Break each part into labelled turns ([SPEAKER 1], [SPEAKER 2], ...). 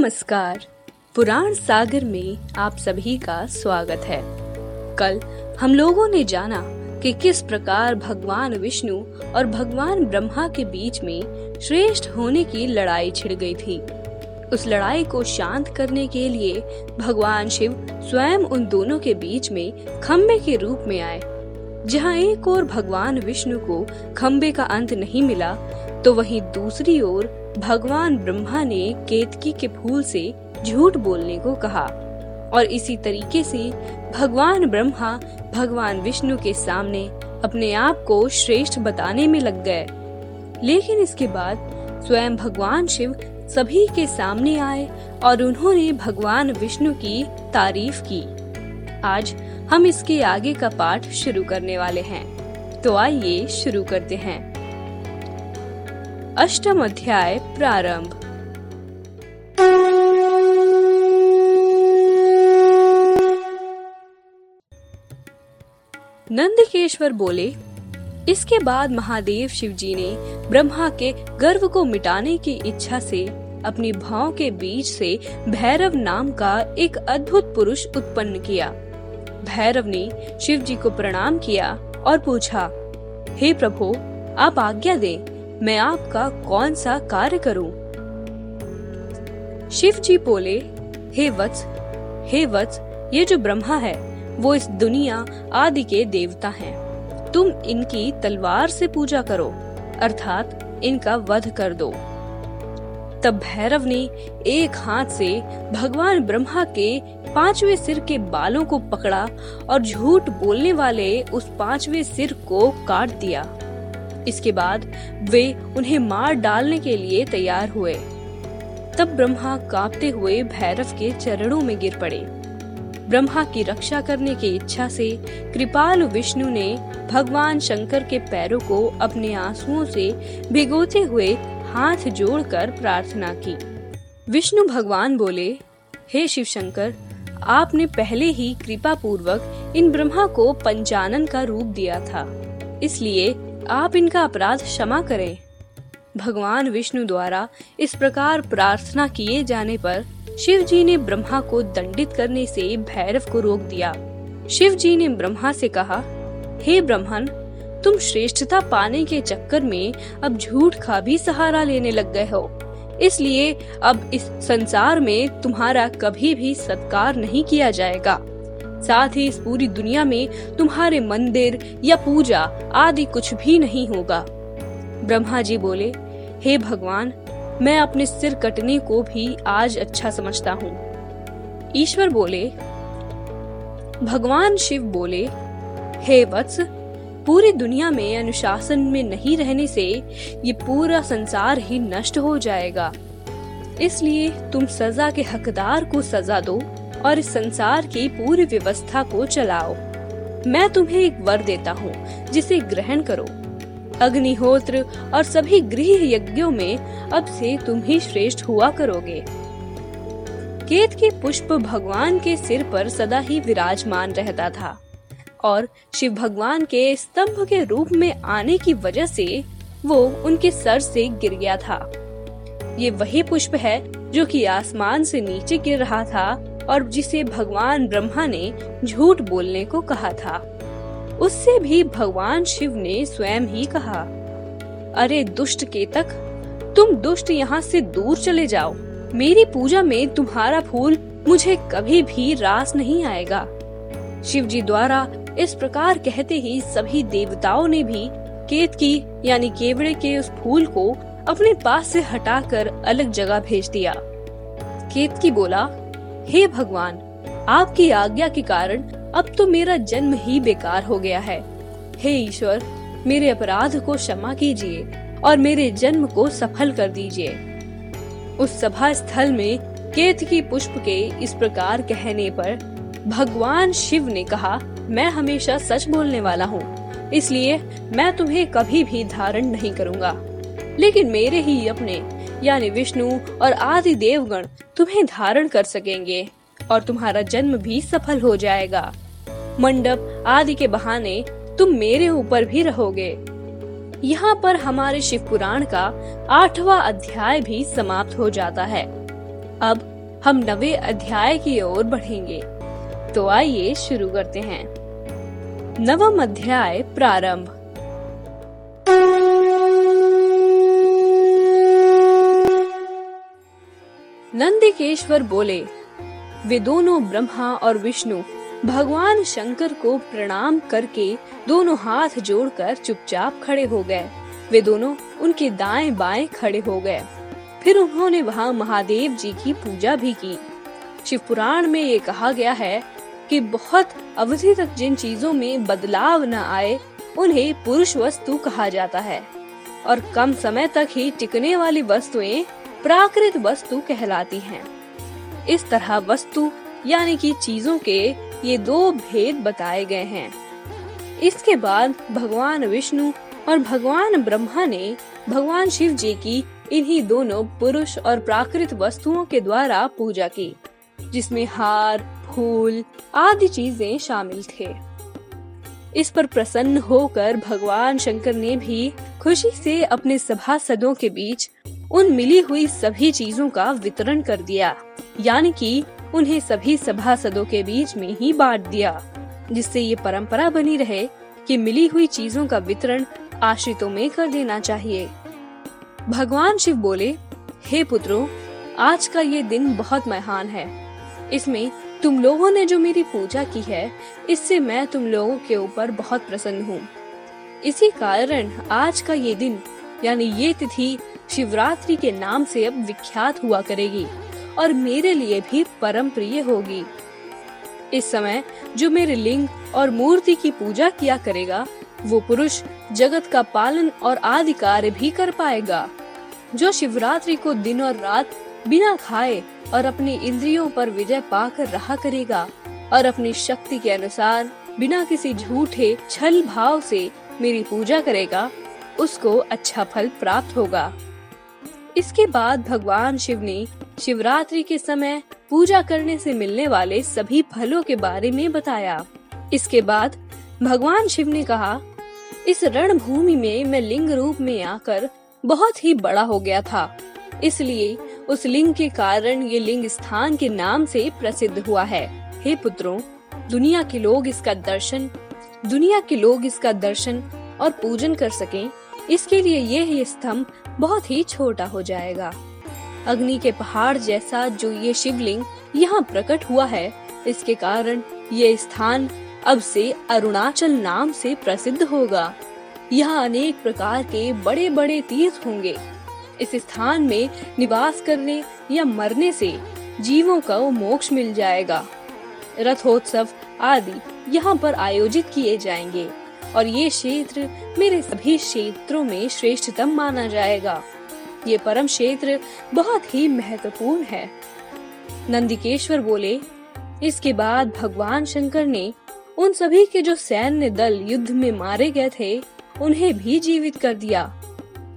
[SPEAKER 1] नमस्कार। पुराण सागर में आप सभी का स्वागत है। कल हम लोगों ने जाना कि किस प्रकार भगवान विष्णु और भगवान ब्रह्मा के बीच में श्रेष्ठ होने की लड़ाई छिड़ गई थी। उस लड़ाई को शांत करने के लिए भगवान शिव स्वयं उन दोनों के बीच में खम्बे के रूप में आए। जहाँ एक और भगवान विष्णु को खम्बे का अंत नहीं मिला तो वहीं दूसरी ओर भगवान ब्रह्मा ने केतकी के फूल से झूठ बोलने को कहा और इसी तरीके से भगवान ब्रह्मा भगवान विष्णु के सामने अपने आप को श्रेष्ठ बताने में लग गए। लेकिन इसके बाद स्वयं भगवान शिव सभी के सामने आए और उन्होंने भगवान विष्णु की तारीफ़ की। आज हम इसके आगे का पाठ शुरू करने वाले हैं। तो आइए शुरू करते हैं। अष्टम अध्याय प्रारंभ। नंदकेश्वर बोले, इसके बाद महादेव शिव जी ने ब्रह्मा के गर्व को मिटाने की इच्छा से अपनी भाव के बीच से भैरव नाम का एक अद्भुत पुरुष उत्पन्न किया। भैरव ने शिव जी को प्रणाम किया और पूछा, हे प्रभु, आप आज्ञा दें मैं आपका कौन सा कार्य करूँ? शिव जी बोले, हे वत्स हे वत्स, ये जो ब्रह्मा है, वो इस दुनिया आदि के देवता हैं। तुम इनकी तलवार से पूजा करो, अर्थात इनका वध कर दो तब भैरव ने एक हाथ से भगवान ब्रह्मा के पांचवे सिर के बालों को पकड़ा और झूठ बोलने वाले उस पांचवे सिर को काट दिया इसके बाद वे उन्हें मार डालने के लिए तैयार हुए। तब ब्रह्मा कांपते हुए भैरव के चरणों में गिर पड़े। ब्रह्मा की रक्षा करने की इच्छा से कृपालु विष्णु ने भगवान शंकर के पैरों को अपने आंसुओं से भिगोते हुए हाथ जोड़कर प्रार्थना की। विष्णु भगवान बोले, हे शिव शंकर, आपने पहले ही कृपा पूर्वक इन ब्रह्मा को पंचानन का रूप दिया था। इसलिए आप इनका अपराध क्षमा करें। भगवान विष्णु द्वारा इस प्रकार प्रार्थना किए जाने पर शिव जी ने ब्रह्मा को दंडित करने से भैरव को रोक दिया। शिव जी ने ब्रह्मा से कहा, हे ब्रह्मन, तुम श्रेष्ठता पाने के चक्कर में अब झूठ का भी सहारा लेने लग गए हो। इसलिए अब इस संसार में तुम्हारा कभी भी सत्कार नहीं किया जाएगा। साथ ही इस पूरी दुनिया में तुम्हारे मंदिर या पूजा आदि कुछ भी नहीं होगा। ब्रह्मा जी बोले, हे भगवान, मैं अपने सिर कटने को भी आज अच्छा समझता हूँ। ईश्वर बोले, भगवान शिव बोले, हे वत्स, पूरी दुनिया में अनुशासन में नहीं रहने से ये पूरा संसार ही नष्ट हो जाएगा। इसलिए तुम सजा के हकदार को सजा दो और इस संसार की पूरी व्यवस्था को चलाओ। मैं तुम्हें एक वर देता हूँ, जिसे ग्रहण करो। अग्निहोत्र और सभी गृह यज्ञों में अब से तुम ही श्रेष्ठ हुआ करोगे। केत के पुष्प भगवान के सिर पर सदा ही विराजमान रहता था, और शिव भगवान के स्तंभ के रूप में आने की वजह से वो उनके सर से गिर गया था। ये वही पुष्प है, जो कि आसमान से नीचे गिर रहा था और जिसे भगवान ब्रह्मा ने झूठ बोलने को कहा था। उससे भी भगवान शिव ने स्वयं ही कहा, अरे दुष्ट केतक, तुम दुष्ट यहाँ से दूर चले जाओ। मेरी पूजा में तुम्हारा फूल मुझे कभी भी रास नहीं आएगा। शिव जी द्वारा इस प्रकार कहते ही सभी देवताओं ने भी केत की, यानी केवड़े के उस फूल को अपने पास से हटाकर अलग जगह भेज दिया। केत की बोला हे भगवान, आपकी आज्ञा के कारण अब तो मेरा जन्म ही बेकार हो गया है। हे ईश्वर, मेरे अपराध को क्षमा कीजिए और मेरे जन्म को सफल कर दीजिए। उस सभा स्थल में केत की पुष्प के इस प्रकार कहने पर भगवान शिव ने कहा, मैं हमेशा सच बोलने वाला हूँ, इसलिए मैं तुम्हें कभी भी धारण नहीं करूँगा। लेकिन मेरे ही अपने यानी विष्णु और आदि देवगण तुम्हें धारण कर सकेंगे और तुम्हारा जन्म भी सफल हो जाएगा। मंडप आदि के बहाने तुम मेरे ऊपर भी रहोगे। यहाँ पर हमारे शिव पुराण का आठवां अध्याय भी समाप्त हो जाता है। अब हम नवे अध्याय की ओर बढ़ेंगे। तो आइए शुरू करते हैं। नवम अध्याय प्रारंभ। नंदिकेश्वर बोले, वे दोनों ब्रह्मा और विष्णु भगवान शंकर को प्रणाम करके दोनों हाथ जोड़कर चुपचाप खड़े हो गए। वे दोनों उनके दाएँ बाएँ खड़े हो गए। फिर उन्होंने वहाँ महादेव जी की पूजा भी की। शिव पुराण में ये कहा गया है कि बहुत अवधि तक जिन चीज़ों में बदलाव न आए, उन्हें पुरुष वस्तु कहा जाता है। और कम समय तक ही टिकने वाली वस्तुएँ प्राकृत वस्तु कहलाती हैं। इस तरह वस्तु, यानी कि चीज़ों के, ये दो भेद बताए गए हैं इसके बाद भगवान विष्णु और भगवान ब्रह्मा ने भगवान शिव जी की इन्हीं दोनों पुरुष और प्राकृत वस्तुओं के द्वारा पूजा की, जिसमें हार, फूल आदि चीज़ें शामिल थे इस पर प्रसन्न होकर भगवान शंकर ने भी खुशी से अपने सभासदों के बीच उन मिली हुई सभी चीज़ों का वितरण कर दिया, यानी कि उन्हें सभी सभासदों के बीच में ही बांट दिया, जिससे ये परंपरा बनी रहे कि मिली हुई चीज़ों का वितरण आश्रितों में कर देना चाहिए। भगवान शिव बोले, हे पुत्रो, आज का ये दिन बहुत महान है। इसमें तुम लोगों ने जो मेरी पूजा की है, इससे मैं तुम लोगों के ऊपर बहुत प्रसन्न हूँ। इसी कारण आज का ये दिन, यानी ये तिथि शिवरात्रि के नाम से अब विख्यात हुआ करेगी और मेरे लिए भी परम प्रिय होगी। इस समय जो मेरे लिंग और मूर्ति की पूजा किया करेगा, वो पुरुष जगत का पालन और आदि कार्य भी कर पाएगा, जो शिवरात्रि को दिन और रात बिना खाए और अपनी इंद्रियों पर विजय पाकर रहा करेगा और अपनी शक्ति के अनुसार बिना किसी झूठे छल भाव से मेरी पूजा करेगा, उसको अच्छा फल प्राप्त होगा। इसके बाद भगवान शिव ने शिवरात्रि के समय पूजा करने से मिलने वाले सभी फलों के बारे में बताया। इसके बाद भगवान शिव ने कहा, इस रणभूमि में मैं लिंग रूप में आकर बहुत ही बड़ा हो गया था। इसलिए उस लिंग के कारण ये लिंग स्थान के नाम से प्रसिद्ध हुआ है। हे पुत्रों, दुनिया के लोग इसका दर्शन, दुनिया के लोग इसका दर्शन और पूजन कर सकें। इसके लिए ये स्तंभ बहुत ही छोटा हो जाएगा। अग्नि के पहाड़ जैसा जो ये शिवलिंग यहाँ प्रकट हुआ है, इसके कारण ये स्थान अब से अरुणाचल नाम से प्रसिद्ध होगा। यहाँ अनेक प्रकार के बड़े बड़े तीर्थ होंगे। इस स्थान में निवास करने या मरने से जीवों का मोक्ष मिल जाएगा। रथोत्सव आदि यहाँ पर आयोजित किए जाएँगे। और ये क्षेत्र मेरे सभी क्षेत्रों में श्रेष्ठतम माना जाएगा। ये परम क्षेत्र बहुत ही महत्वपूर्ण है। नंदिकेश्वर बोले, इसके बाद भगवान शंकर ने उन सभी के जो सैन्य दल युद्ध में मारे गए थे, उन्हें भी जीवित कर दिया।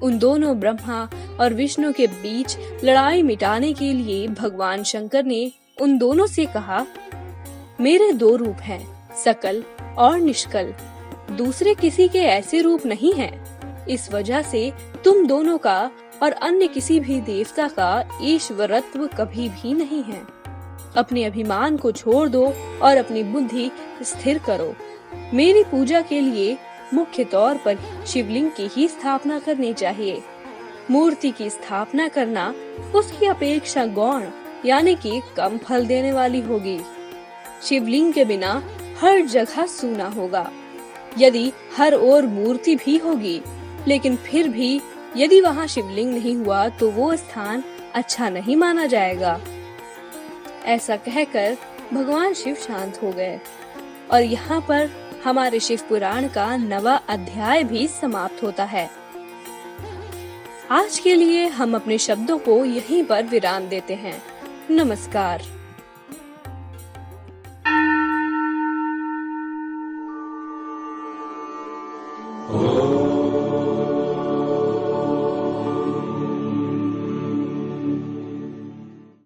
[SPEAKER 1] उन दोनों ब्रह्मा और विष्णु के बीच लड़ाई मिटाने के लिए भगवान शंकर ने उन दोनों से कहा, मेरे दो रूप हैं, सकल और निष्कल। दूसरे किसी के ऐसे रूप नहीं है। इस वजह से तुम दोनों का और अन्य किसी भी देवता का ईश्वरत्व कभी भी नहीं है। अपने अभिमान को छोड़ दो और अपनी बुद्धि स्थिर करो। मेरी पूजा के लिए मुख्य तौर पर शिवलिंग की ही स्थापना करनी चाहिए। मूर्ति की स्थापना करना उसकी अपेक्षा गौण, यानी कि कम फल देने वाली होगी। शिवलिंग के बिना हर जगह सूना होगा। यदि हर ओर मूर्ति भी होगी, लेकिन फिर भी यदि वहाँ शिवलिंग नहीं हुआ तो वो स्थान अच्छा नहीं माना जाएगा। ऐसा कहकर भगवान शिव शांत हो गए। और यहाँ पर हमारे शिव पुराण का नवा अध्याय भी समाप्त होता है। आज के लिए हम अपने शब्दों को यहीं पर विराम देते हैं। नमस्कार।